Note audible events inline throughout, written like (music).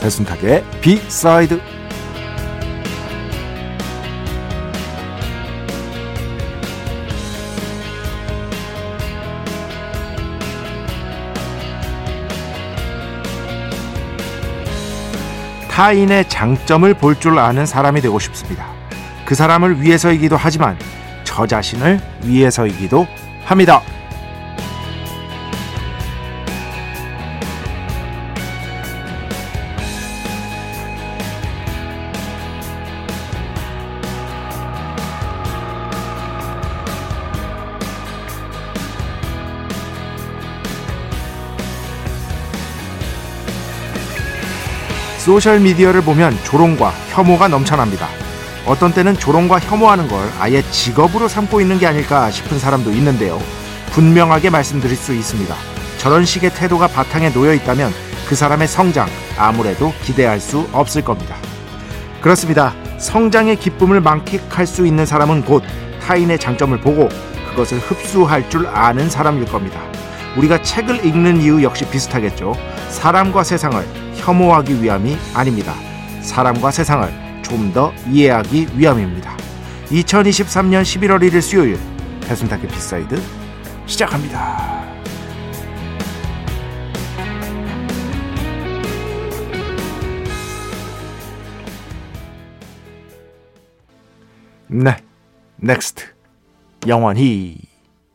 배순탁의 비사이드 타인의 장점을 볼 줄 아는 사람이 되고 싶습니다. 그 사람을 위해서이기도 하지만 저 자신을 위해서이기도 합니다. 소셜미디어를 보면 조롱과 혐오가 넘쳐납니다. 어떤 때는 조롱과 혐오하는 걸 아예 직업으로 삼고 있는 게 아닐까 싶은 사람도 있는데요. 분명하게 말씀드릴 수 있습니다. 저런 식의 태도가 바탕에 놓여 있다면 그 사람의 성장 아무래도 기대할 수 없을 겁니다. 그렇습니다. 성장의 기쁨을 만끽할 수 있는 사람은 곧 타인의 장점을 보고 그것을 흡수할 줄 아는 사람일 겁니다. 우리가 책을 읽는 이유 역시 비슷하겠죠. 사람과 세상을 혐오하기 위함이 아닙니다. 사람과 세상을 좀 더 이해하기 위함입니다. 2023년 11월 1일 수요일 배순탁의 B side 시작합니다. 네, 넥스트 영원히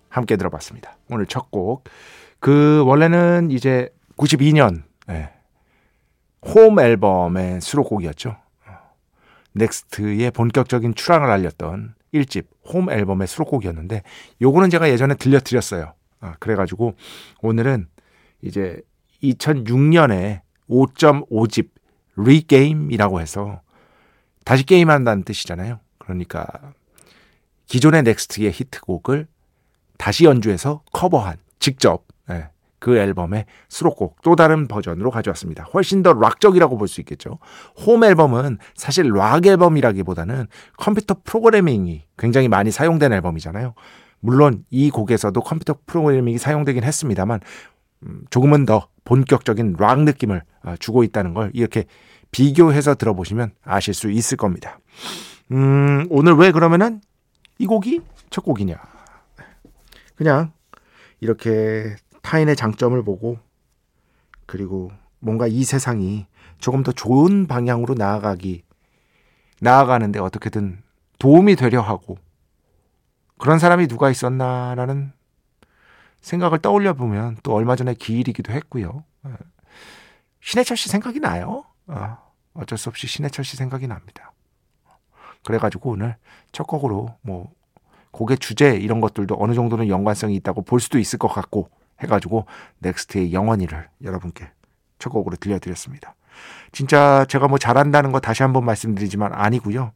함께 들어봤습니다. 오늘 첫 곡. 그 원래는 이제 92년 네, 홈 앨범의 수록곡이었죠. 넥스트의 본격적인 출항을 알렸던 1집 홈 앨범의 수록곡이었는데 요거는 제가 예전에 들려드렸어요. 아, 그래가지고 오늘은 이제 2006년에 5.5집 ReGame이라고 해서 다시 게임한다는 뜻이잖아요. 그러니까 기존의 넥스트의 히트곡을 다시 연주해서 커버한 직접 예, 그 앨범의 수록곡 또 다른 버전으로 가져왔습니다. 훨씬 더 락적이라고 볼 수 있겠죠. 홈 앨범은 사실 락 앨범이라기보다는 컴퓨터 프로그래밍이 굉장히 많이 사용된 앨범이잖아요. 물론 이 곡에서도 컴퓨터 프로그래밍이 사용되긴 했습니다만 음, 조금은 더 본격적인 락 느낌을 어, 주고 있다는 걸 이렇게 비교해서 들어보시면 아실 수 있을 겁니다. 음, 오늘 왜 그러면은 이 곡이 첫 곡이냐? 그냥 이렇게 타인의 장점을 보고 그리고 뭔가 이 세상이 조금 더 좋은 방향으로 나아가기 나아가는데 어떻게든 도움이 되려 하고 그런 사람이 누가 있었나라는 생각을 떠올려 보면 또 얼마 전에 기일이기도 했고요. 예. 신해철 씨 생각이 나요. 아, 어쩔 수 없이 신해철 씨 생각이 납니다. 그래가지고 오늘 첫 곡으로 뭐 곡의 주제 이런 것들도 어느 정도는 연관성이 있다고 볼 수도 있을 것 같고 해가지고 넥스트의 영원히를 여러분께 첫 곡으로 들려드렸습니다. 진짜 제가 뭐 잘한다는 거 다시 한번 말씀드리지만 아니고요.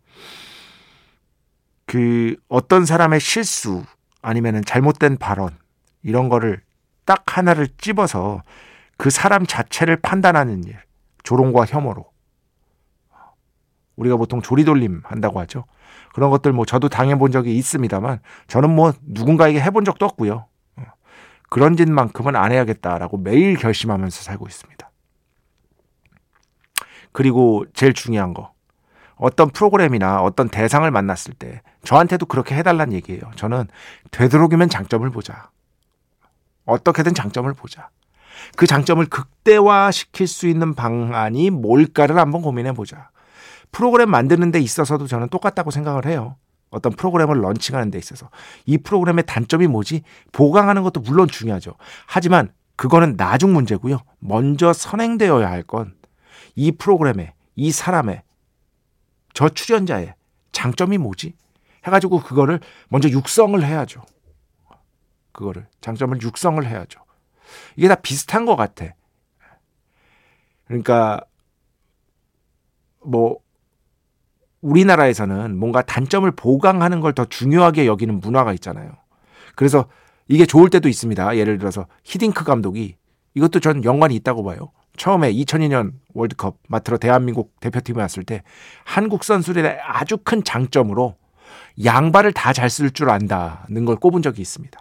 그 어떤 사람의 실수 아니면은 잘못된 발언 이런 거를 딱 하나를 찝어서 그 사람 자체를 판단하는 일 조롱과 혐오로 우리가 보통 조리돌림 한다고 하죠. 그런 것들 뭐 저도 당해본 적이 있습니다만 저는 뭐 누군가에게 해본 적도 없고요. 그런 짓만큼은 안 해야겠다라고 매일 결심하면서 살고 있습니다. 그리고 제일 중요한 거. 어떤 프로그램이나 어떤 대상을 만났을 때 저한테도 그렇게 해달란 얘기예요. 저는 되도록이면 장점을 보자. 어떻게든 장점을 보자. 그 장점을 극대화 시킬 수 있는 방안이 뭘까를 한번 고민해 보자. 프로그램 만드는 데 있어서도 저는 똑같다고 생각을 해요. 어떤 프로그램을 런칭하는 데 있어서 이 프로그램의 단점이 뭐지? 보강하는 것도 물론 중요하죠. 하지만 그거는 나중 문제고요. 먼저 선행되어야 할 건 이 프로그램에 이 사람의 저 출연자의 장점이 뭐지? 해가지고 그거를 먼저 육성을 해야죠. 그거를 장점을 육성을 해야죠. 이게 다 비슷한 것 같아. 그러니까 뭐 우리나라에서는 뭔가 단점을 보강하는 걸 더 중요하게 여기는 문화가 있잖아요. 그래서 이게 좋을 때도 있습니다. 예를 들어서 히딩크 감독이 이것도 전 연관이 있다고 봐요. 처음에 2002년 월드컵 맡으러 대한민국 대표팀에 왔을 때 한국 선수들의 아주 큰 장점으로 양발을 다 잘 쓸 줄 안다는 걸 꼽은 적이 있습니다.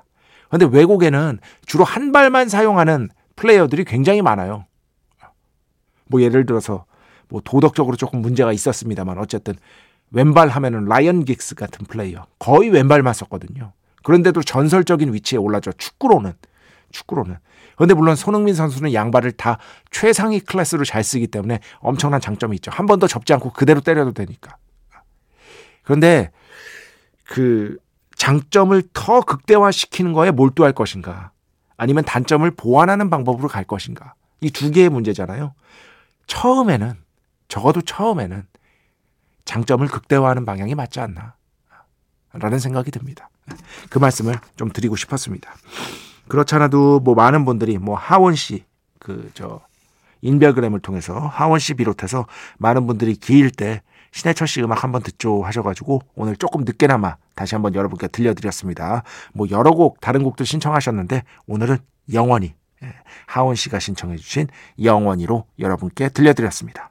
그런데 외국에는 주로 한 발만 사용하는 플레이어들이 굉장히 많아요. 뭐 예를 들어서 뭐 도덕적으로 조금 문제가 있었습니다만 어쨌든 왼발 하면은 라이언 긱스 같은 플레이어 거의 왼발만 썼거든요. 그런데도 전설적인 위치에 올라져 축구로는 축구로는 그런데 물론 손흥민 선수는 양발을 다 최상위 클래스로 잘 쓰기 때문에 엄청난 장점이 있죠. 한 번 더 접지 않고 그대로 때려도 되니까. 그런데 그 장점을 더 극대화시키는 거에 몰두할 것인가 아니면 단점을 보완하는 방법으로 갈 것인가 이 두 개의 문제잖아요. 처음에는 적어도 처음에는 장점을 극대화하는 방향이 맞지 않나 라는 생각이 듭니다. 그 말씀을 좀 드리고 싶었습니다. 그렇잖아도 뭐 많은 분들이 뭐 하원 씨 그 저 인별그램을 통해서 하원 씨 비롯해서 많은 분들이 기일 때 신해철 씨 음악 한번 듣죠 하셔가지고 오늘 조금 늦게나마 다시 한번 여러분께 들려드렸습니다. 뭐 여러 곡 다른 곡도 신청하셨는데 오늘은 영원히 예, 하원 씨가 신청해주신 영원히로 여러분께 들려드렸습니다.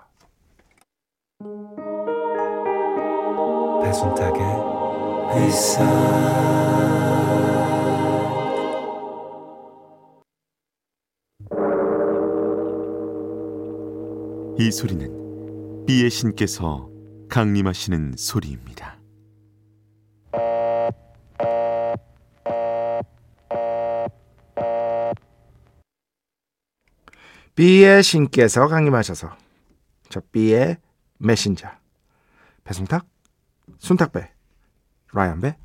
배순탁의 회사 이 소리는 비의 신께서 강림하시는 소리입니다. 비의 신께서 강림하셔서 저 비의 메신저. 배순탁, 순탁배, 라이언배,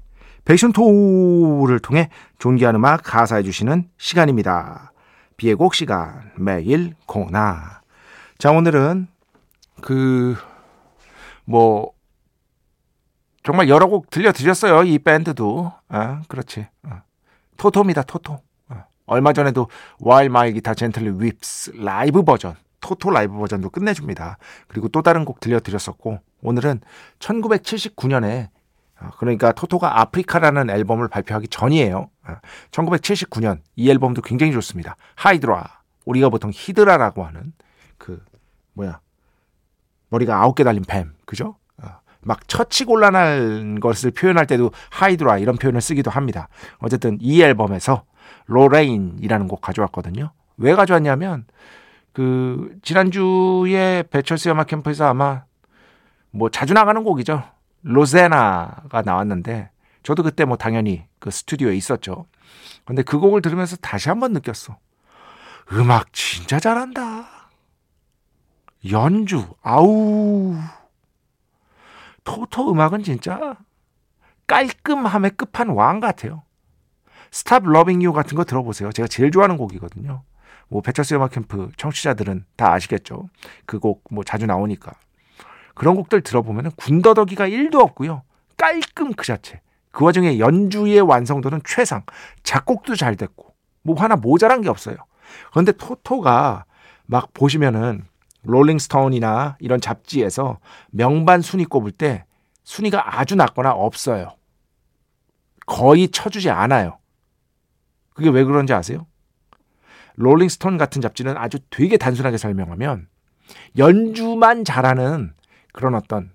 백순토를 통해 존귀한 음악 가사해 주시는 시간입니다. 비의 곡 시간 매일 코나 자, 오늘은 그, 뭐, 정말 여러 곡 들려드렸어요. 이 밴드도. 아, 그렇지. 아, 토토입니다, 토토. 아, 얼마 전에도 While My Guitar Gently Weeps 라이브 버전, 토토 라이브 버전도 끝내줍니다. 그리고 또 다른 곡 들려드렸었고, 오늘은 1979년에 아, 그러니까 토토가 아프리카라는 앨범을 발표하기 전이에요. 1979년 이 앨범도 굉장히 좋습니다. 하이드라. 우리가 보통 히드라라고 하는 그 뭐야 머리가 아홉 개 달린 뱀 그죠? 어, 막 처치곤란한 것을 표현할 때도 하이드라 이런 표현을 쓰기도 합니다. 어쨌든 이 앨범에서 로레인이라는 곡 가져왔거든요. 왜 가져왔냐면 그 지난주에 배철수 음악 캠프에서 아마 뭐 자주 나가는 곡이죠. 로제나가 나왔는데 저도 그때 뭐 당연히 그 스튜디오에 있었죠. 근데 그 곡을 들으면서 다시 한번 느꼈어. 음악 진짜 잘한다. 연주, 아우. 토토 음악은 진짜 깔끔함의 끝판 왕 같아요. Stop Loving You 같은 거 들어보세요. 제가 제일 좋아하는 곡이거든요. 뭐 배철수 음악 캠프 청취자들은 다 아시겠죠. 그 곡 뭐 자주 나오니까. 그런 곡들 들어보면 군더더기가 1도 없고요. 깔끔 그 자체. 그 와중에 연주의 완성도는 최상. 작곡도 잘 됐고. 뭐 하나 모자란 게 없어요. 그런데 토토가 막 보시면은 롤링스톤이나 이런 잡지에서 명반 순위 꼽을 때 순위가 아주 낮거나 없어요. 거의 쳐주지 않아요. 그게 왜 그런지 아세요? 롤링스톤 같은 잡지는 아주 되게 단순하게 설명하면 연주만 잘하는 그런 어떤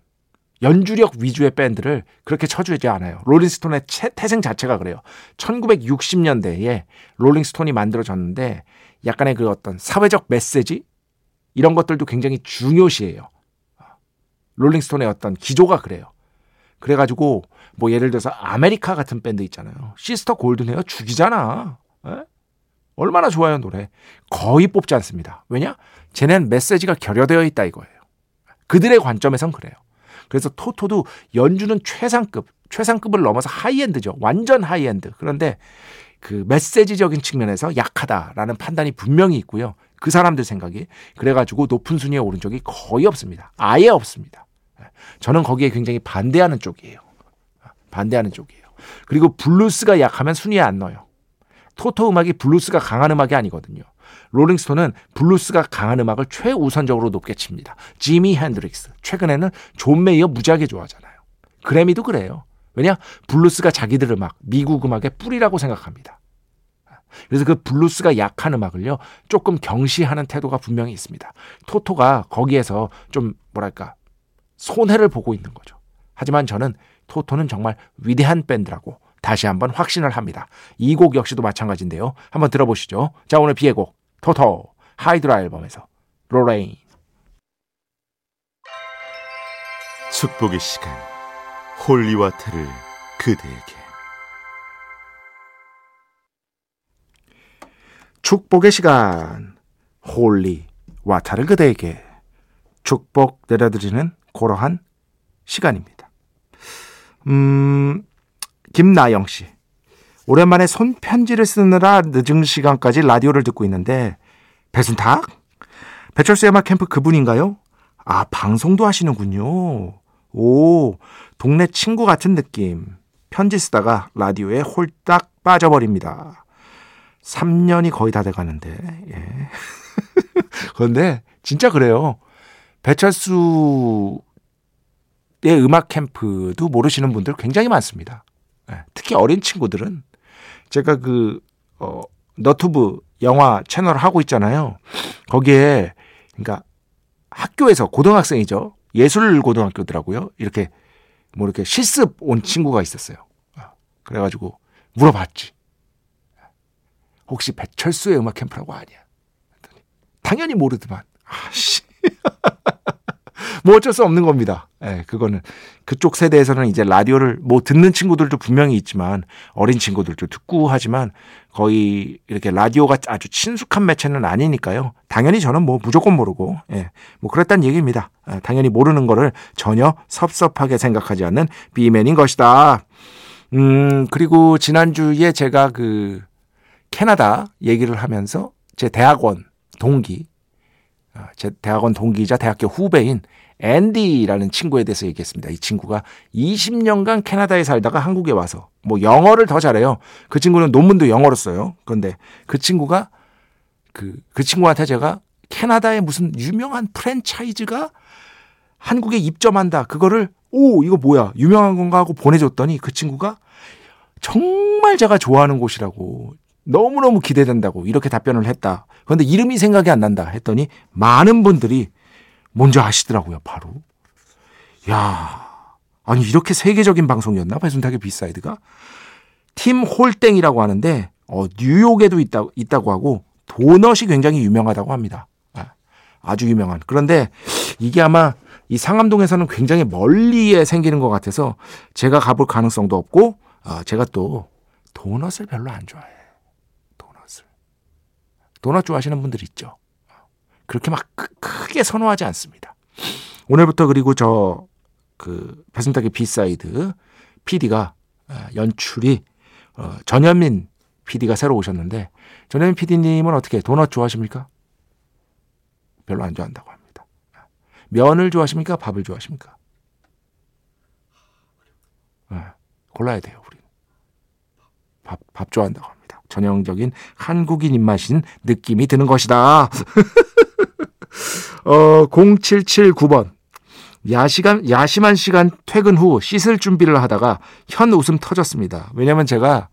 연주력 위주의 밴드를 그렇게 쳐주지 않아요. 롤링스톤의 태생 자체가 그래요. 1960년대에 롤링스톤이 만들어졌는데 약간의 그 어떤 사회적 메시지 이런 것들도 굉장히 중요시해요. 롤링스톤의 어떤 기조가 그래요. 그래가지고 뭐 예를 들어서 아메리카 같은 밴드 있잖아요. Sister Golden Hair 죽이잖아. 에? 얼마나 좋아요 노래. 거의 뽑지 않습니다. 왜냐? 쟤는 메시지가 결여되어 있다 이거예요. 그들의 관점에선 그래요. 그래서 토토도 연주는 최상급, 최상급을 넘어서 high-end죠. 완전 하이엔드. 그런데 그 메시지적인 측면에서 약하다라는 판단이 분명히 있고요. 그 사람들 생각이 그래가지고 높은 순위에 오른 적이 거의 없습니다. 아예 없습니다. 저는 거기에 굉장히 반대하는 쪽이에요. 반대하는 쪽이에요. 그리고 블루스가 약하면 순위에 안 넣어요. 토토 음악이 블루스가 강한 음악이 아니거든요. 롤링스톤은 블루스가 강한 음악을 최우선적으로 높게 칩니다. 지미 핸드릭스. 최근에는 존 메이어 무지하게 좋아하잖아요. 그래미도 그래요. 왜냐? 블루스가 자기들 음악, 미국 음악의 뿌리라고 생각합니다. 그래서 그 블루스가 약한 음악을요, 조금 경시하는 태도가 분명히 있습니다. 토토가 거기에서 좀, 뭐랄까, 손해를 보고 있는 거죠. 하지만 저는 토토는 정말 위대한 밴드라고 다시 한번 확신을 합니다. 이 곡 역시도 마찬가지인데요. 한번 들어보시죠. 자, 오늘 비의 곡, 토토, 하이드라 앨범에서 Lorraine. 축복의 시간, holy water를 그대에게. 축복의 시간, holy water를 그대에게 축복 내려드리는 고러한 시간입니다. 음, 김나영 씨. 오랜만에 손편지를 쓰느라 늦은 시간까지 라디오를 듣고 있는데 배순탁? 배철수 음악 캠프 그분인가요? 아, 방송도 하시는군요. 오, 동네 친구 같은 느낌. 편지 쓰다가 라디오에 홀딱 빠져버립니다. 3년이 거의 다 돼가는데, 예. (laughs) 그런데 진짜 그래요. 배철수의 음악 캠프도 모르시는 분들 굉장히 많습니다. 예. 특히 어린 친구들은 제가 그, 어, 너튜브 영화 채널 하고 있잖아요. 거기에, 그러니까 학교에서 고등학생이죠. 예술 고등학교더라고요. 이렇게 뭐 이렇게 실습 온 친구가 있었어요. 아, 그래가지고 물어봤지. 혹시 배철수의 음악 캠프라고 아냐? 당연히 모르더만. 아씨. (laughs) 뭐 어쩔 수 없는 겁니다. 예, 네, 그거는 그쪽 세대에서는 이제 라디오를 뭐 듣는 친구들도 분명히 있지만 어린 친구들도 듣고 하지만 거의 이렇게 라디오가 아주 친숙한 매체는 아니니까요. 당연히 저는 뭐 무조건 모르고 예, 뭐 그랬단 얘기입니다. 예, 당연히 모르는 거를 전혀 섭섭하게 생각하지 않는 비맨인 것이다. 음, 그리고 지난주에 제가 그 캐나다 얘기를 하면서 제 대학원 동기 아, 제 대학원 동기이자 대학교 후배인 앤디라는 친구에 대해서 얘기했습니다. 이 친구가 20년간 캐나다에 살다가 한국에 와서 뭐 영어를 더 잘해요. 그 친구는 논문도 영어로 써요. 그런데 그 친구가 그, 그 친구한테 제가 캐나다에 무슨 유명한 프랜차이즈가 한국에 입점한다. 그거를 오, 이거 뭐야. 유명한 건가 하고 보내줬더니 그 친구가 정말 제가 좋아하는 곳이라고 너무너무 기대된다고 이렇게 답변을 했다. 그런데 이름이 생각이 안 난다 했더니 많은 분들이 먼저 아시더라고요, 바로. 야 아니, 이렇게 세계적인 방송이었나? 배순탁의 B side가? 팀 홀땡이라고 하는데, 어, 뉴욕에도 있다, 있다고 하고, 도넛이 굉장히 유명하다고 합니다. 아, 아주 유명한. 그런데 이게 아마 이 상암동에서는 굉장히 멀리에 생기는 것 같아서 제가 가볼 가능성도 없고, 어, 제가 또 도넛을 별로 안 좋아해. 도넛을. 도넛 좋아하시는 분들 있죠. 그렇게 막 크게 선호하지 않습니다. 오늘부터 그리고 저 그 배순탁의 B side PD가 아, 연출이 어, 전현민 PD가 새로 오셨는데 전현민 PD님은 어떻게 도넛 좋아하십니까? 별로 안 좋아한다고 합니다. 면을 좋아하십니까? 밥을 좋아하십니까? 네, 골라야 돼요, 우리. 밥, 밥 좋아한다고 합니다. 전형적인 한국인 입맛인 느낌이 드는 것이다. (laughs) 어, 0779번. 야시간, 야심한 시간 퇴근 후 씻을 준비를 하다가 현 웃음 터졌습니다. 왜냐면 제가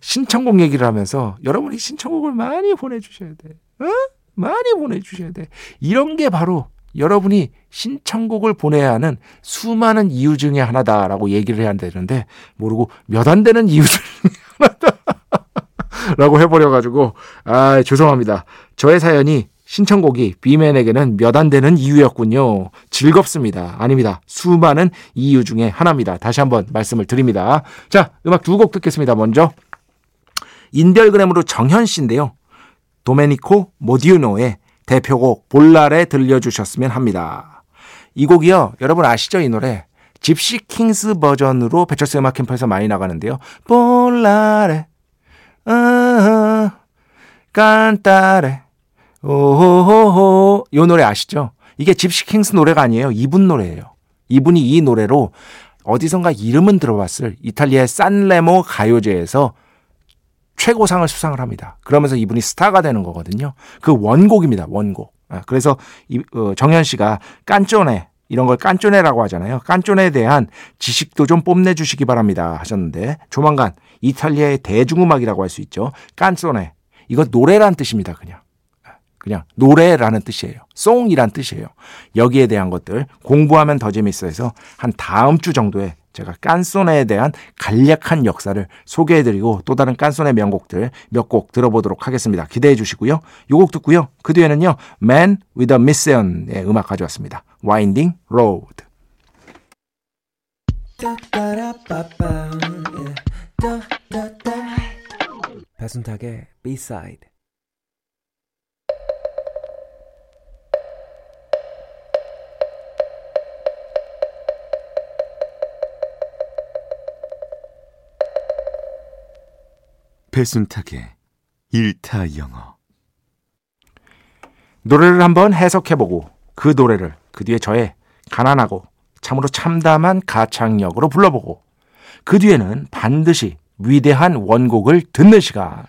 신청곡 얘기를 하면서 여러분이 신청곡을 많이 보내주셔야 돼. 어? 많이 보내주셔야 돼. 이런 게 바로 여러분이 신청곡을 보내야 하는 수많은 이유 중에 하나다라고 얘기를 해야 되는데 모르고 몇 안 되는 이유 중에 하나다. (laughs) (laughs) 라고 해버려가지고 아 죄송합니다. 저의 사연이 신청곡이 비맨에게는 몇 안 되는 이유였군요. 즐겁습니다. 아닙니다. 수많은 이유 중에 하나입니다. 다시 한번 말씀을 드립니다. 자, 음악 두 곡 듣겠습니다. 먼저 인별그램으로 정현 씨인데요. 도메니코 모디우노의 대표곡 볼라레 들려주셨으면 합니다. 이 곡이요. 여러분 아시죠? 이 노래. 집시 킹스 버전으로 배철수 음악 캠프에서 많이 나가는데요. Volare 어, cantare 오호호호 요 노래 아시죠? 이게 집시 킹스 노래가 아니에요. 이분 노래예요. 이분이 이 노래로 어디선가 이름은 들어봤을 이탈리아의 산레모 가요제에서 최고상을 수상을 합니다. 그러면서 이분이 스타가 되는 거거든요. 그 원곡입니다. 원곡. 아, 그래서 이, 어, 정현 씨가 깐쪼네 이런 걸 깐쪼네라고 하잖아요. 깐쪼네에 대한 지식도 좀 뽐내주시기 바랍니다 하셨는데 조만간 이탈리아의 대중음악이라고 할 수 있죠. 깐쪼네 이거 노래란 뜻입니다. 그냥 그냥 노래라는 뜻이에요. 송이란 뜻이에요. 여기에 대한 것들 공부하면 더 재밌어 해서 한 다음 주 정도에 제가 깐소네에 대한 간략한 역사를 소개해드리고 또 다른 깐소네 명곡들 몇 곡 들어보도록 하겠습니다. 기대해 주시고요. 요 곡 듣고요. 그 뒤에는요. Man with a Mission의 음악 가져왔습니다. Winding Road. 배순탁의 B-side 배순탁의 일타 영어 노래를 한번 해석해보고 그 노래를 그 뒤에 저의 가난하고 참으로 참담한 가창력으로 불러보고 그 뒤에는 반드시 위대한 원곡을 듣는 시간.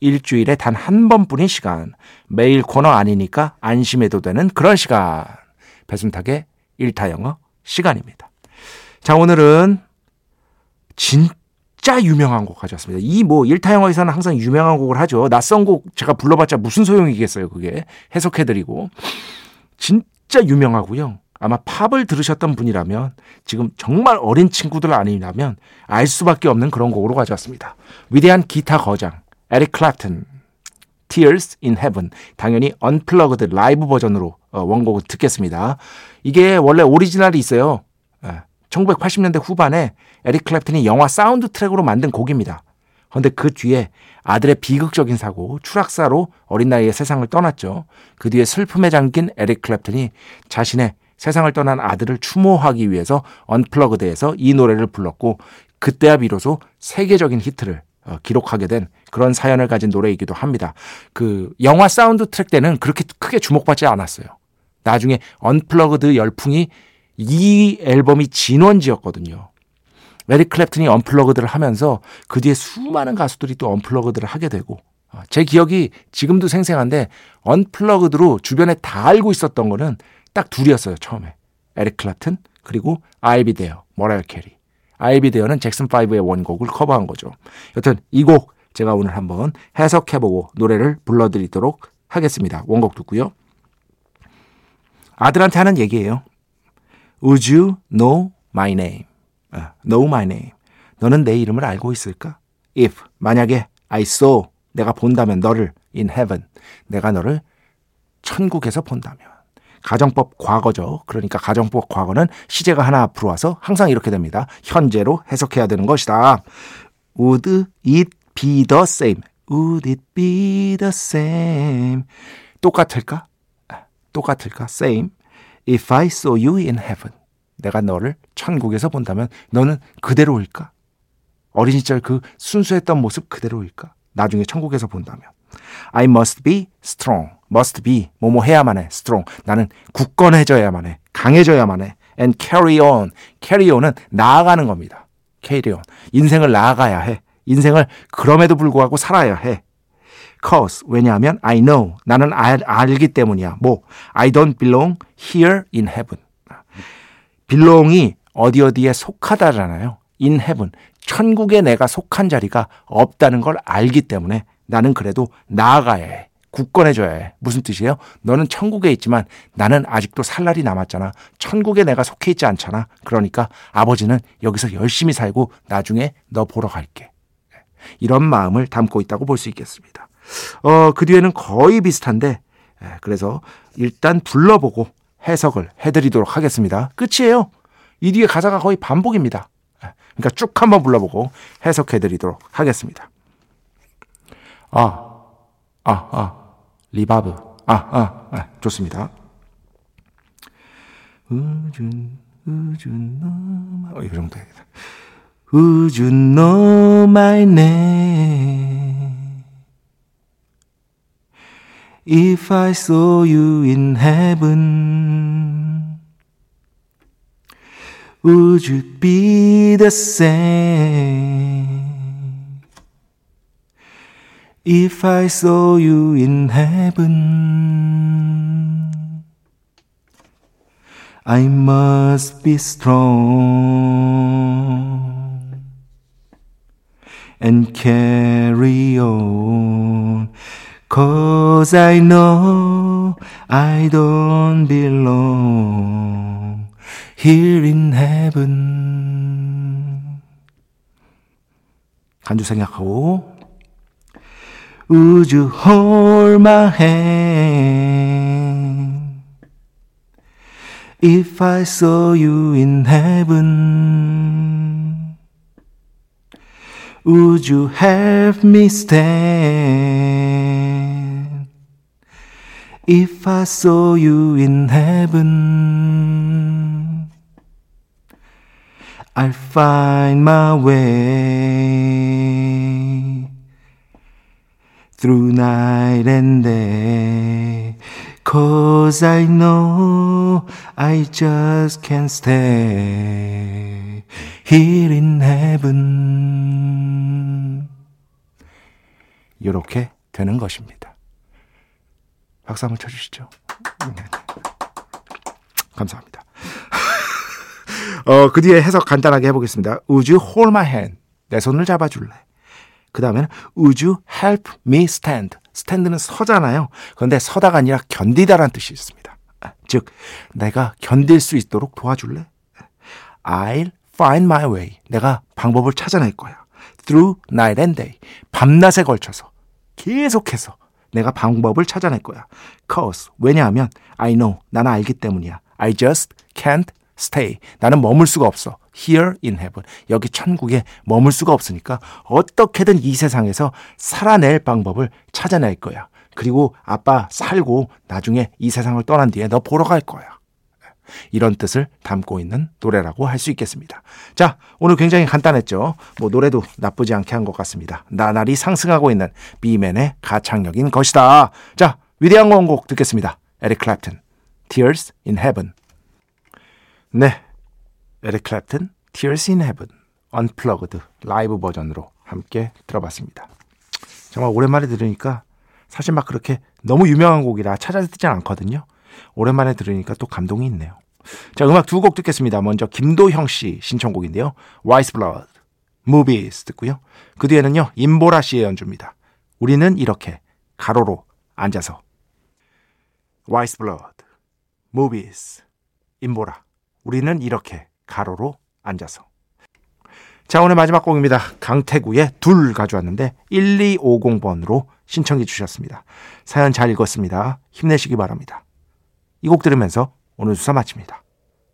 일주일에 단 한 번뿐인 시간. 매일 코너 아니니까 안심해도 되는 그런 시간. 배순탁의 일타 영어 시간입니다. 자, 오늘은 진짜 진짜 유명한 곡 가져왔습니다. 이 뭐 일타 영어에서는 항상 유명한 곡을 하죠. 낯선 곡 제가 불러봤자 무슨 소용이겠어요. 그게 해석해드리고 진짜 유명하고요. 아마 팝을 들으셨던 분이라면 지금 정말 어린 친구들 아니라면 알 수밖에 없는 그런 곡으로 가져왔습니다. 위대한 기타 거장 에릭 클랩튼 Tears in Heaven 당연히 언플러그드 라이브 버전으로 어, 원곡을 듣겠습니다. 이게 원래 오리지널이 있어요. 1980년대 후반에 에릭 클랩튼이 영화 사운드 트랙으로 만든 곡입니다. 그런데 그 뒤에 아들의 비극적인 사고, 추락사로 어린 나이에 세상을 떠났죠. 그 뒤에 슬픔에 잠긴 에릭 클랩튼이 자신의 세상을 떠난 아들을 추모하기 위해서 unplugged에서 이 노래를 불렀고 그때야 비로소 세계적인 히트를 어, 기록하게 된 그런 사연을 가진 노래이기도 합니다. 그 영화 사운드 트랙 때는 그렇게 크게 주목받지 않았어요. 나중에 unplugged 열풍이 이 앨범이 진원지였거든요. 에릭 클랩튼이 unplugged를 하면서 그 뒤에 수많은 가수들이 또 unplugged를 하게 되고 어, 제 기억이 지금도 생생한데 unplugged로 주변에 다 알고 있었던 거는 딱 둘이었어요 처음에. 에릭 클랩튼 그리고 I'll Be There 머라이어 캐리. I'll Be There는 잭슨 5의 원곡을 커버한 거죠. 여튼 이 곡 제가 오늘 한번 해석해보고 노래를 불러드리도록 하겠습니다. 원곡 듣고요. 아들한테 하는 얘기예요 Would you know my name? 아, know my name. 너는 내 이름을 알고 있을까? If 만약에 I saw 내가 본다면 너를 in heaven 내가 너를 천국에서 본다면 가정법 과거죠. 그러니까 가정법 과거는 시제가 하나 앞으로 와서 항상 이렇게 됩니다. 현재로 해석해야 되는 것이다. Would it be the same? Would it be the same? 똑같을까? 아, 똑같을까? Same. If I saw you in heaven. 내가 너를 천국에서 본다면 너는 그대로일까? 어린 시절 그 순수했던 모습 그대로일까? 나중에 천국에서 본다면. I must be strong. must be 뭐뭐 해야만 해. strong. 나는 굳건해져야만 해. 강해져야만 해. and carry on. carry on은 나아가는 겁니다. carry on. 인생을 나아가야 해. 인생을 그럼에도 불구하고 살아야 해. Cause 왜냐하면 I know 나는 알, 알기 때문이야. 뭐 I don't belong here in heaven. belong이 어디 어디에 속하다잖아요. in heaven. 천국에 내가 속한 자리가 없다는 걸 알기 때문에 나는 그래도 나아가야 해. 굳건해져야 해. 무슨 뜻이에요? 너는 천국에 있지만 나는 아직도 살 날이 남았잖아. 천국에 내가 속해 있지 않잖아. 그러니까 아버지는 여기서 열심히 살고 나중에 너 보러 갈게. 이런 마음을 담고 있다고 볼 수 있겠습니다. 어, 그 뒤에는 거의 비슷한데, 그래서 일단 불러보고 해석을 해드리도록 하겠습니다. 끝이에요. 이 뒤에 가사가 거의 반복입니다. 그러니까 쭉 한번 불러보고 해석해드리도록 하겠습니다. 아, 아, 아, 리바브. 아, 아, 아 좋습니다. 우준, 우준, 너, 어, 이 정도 해야겠다. You know my name? If I saw you in heaven, would you be the same? If I saw you in heaven, I must be strong and carry on. Cause I know I don't belong here in heaven. 간주 생각하고 Would you hold my hand if I saw you in heaven? Would you help me stand If I saw you in heaven? I'll find my way through night and day. Cause I know I just can't stay here in heaven. 이렇게 되는 것입니다. 박수 한번 쳐주시죠. 감사합니다. (laughs) 어, 그 뒤에 해석 간단하게 해보겠습니다. You hold my hand? 내 손을 잡아줄래? 그 다음에는 you help me stand? 스탠드는 서잖아요. 그런데 서다가 아니라 견디다라는 뜻이 있습니다. 즉, 내가 견딜 수 있도록 도와줄래? I'll find my way. 내가 방법을 찾아낼 거야. Through night and day. 밤낮에 걸쳐서 계속해서 내가 방법을 찾아낼 거야. Cause 왜냐하면 I know 나는 알기 때문이야. I just can't stay. 나는 머물 수가 없어. Here in heaven. 여기 천국에 머물 수가 없으니까 어떻게든 이 세상에서 살아낼 방법을 찾아낼 거야. 그리고 아빠 살고 나중에 이 세상을 떠난 뒤에 너 보러 갈 거야. 이런 뜻을 담고 있는 노래라고 할 수 있겠습니다. 자, 오늘 굉장히 간단했죠. 뭐 노래도 나쁘지 않게 한 것 같습니다. 나날이 상승하고 있는 비맨의 가창력인 것이다. 자, 위대한 원곡 듣겠습니다. 에릭 클랩튼, Tears in Heaven. 네, 에릭 클랩튼, Tears in Heaven, Unplugged 라이브 버전으로 함께 들어봤습니다. 정말 오랜만에 들으니까 사실 막 그렇게 너무 유명한 곡이라 찾아 듣진 않거든요. 오랜만에 들으니까 또 감동이 있네요. 자, 음악 두 곡 듣겠습니다. 먼저 김도형 씨 신청곡인데요. Wise Blood, Movies 듣고요. 그 뒤에는요, 임보라 씨의 연주입니다. 우리는 이렇게 가로로 앉아서 Wise Blood, Movies, 임보라. 우리는 이렇게 가로로 앉아서. 자, 오늘 마지막 곡입니다. 강태구의 둘 가져왔는데 1250번으로 신청해 주셨습니다. 사연 잘 읽었습니다. 힘내시기 바랍니다. 이 곡 들으면서 오늘 수사 마칩니다.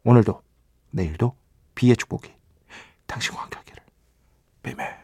오늘도 내일도 비의 축복이 당신과 함께 하기를. 비밀.